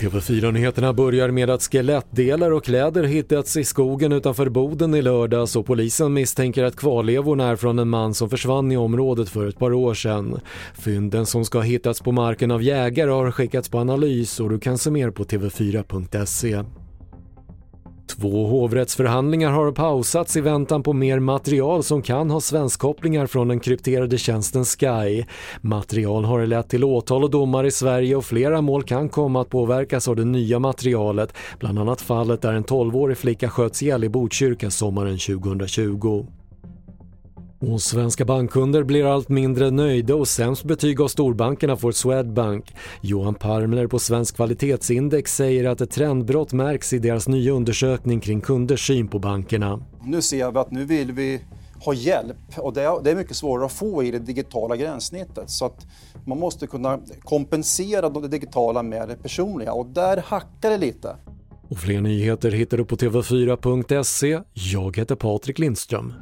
TV4-nyheterna börjar med att skelettdelar och kläder hittats i skogen utanför Boden i lördags och polisen misstänker att kvarlevorna är från en man som försvann i området för ett par år sedan. Fynden som ska ha hittats på marken av jägare har skickats på analys och du kan se mer på tv4.se. Två hovrättsförhandlingar har pausats i väntan på mer material som kan ha svenskkopplingar från den krypterade tjänsten Sky. Material har lett till åtal och domar i Sverige och flera mål kan komma att påverkas av det nya materialet, bland annat fallet där en 12-årig flicka sköts ihjäl i Botkyrka sommaren 2020. Och svenska bankkunder blir allt mindre nöjda och sämst betyg av storbankerna får Swedbank. Johan Parmler på Svensk kvalitetsindex säger att ett trendbrott märks i deras nya undersökning kring kunders syn på bankerna. Nu ser vi att nu vill vi ha hjälp och det är, mycket svårare att få i det digitala gränssnittet så att man måste kunna kompensera det digitala med det personliga och där hackar det lite. Och fler nyheter hittar du på TV4.se. Jag heter Patrik Lindström.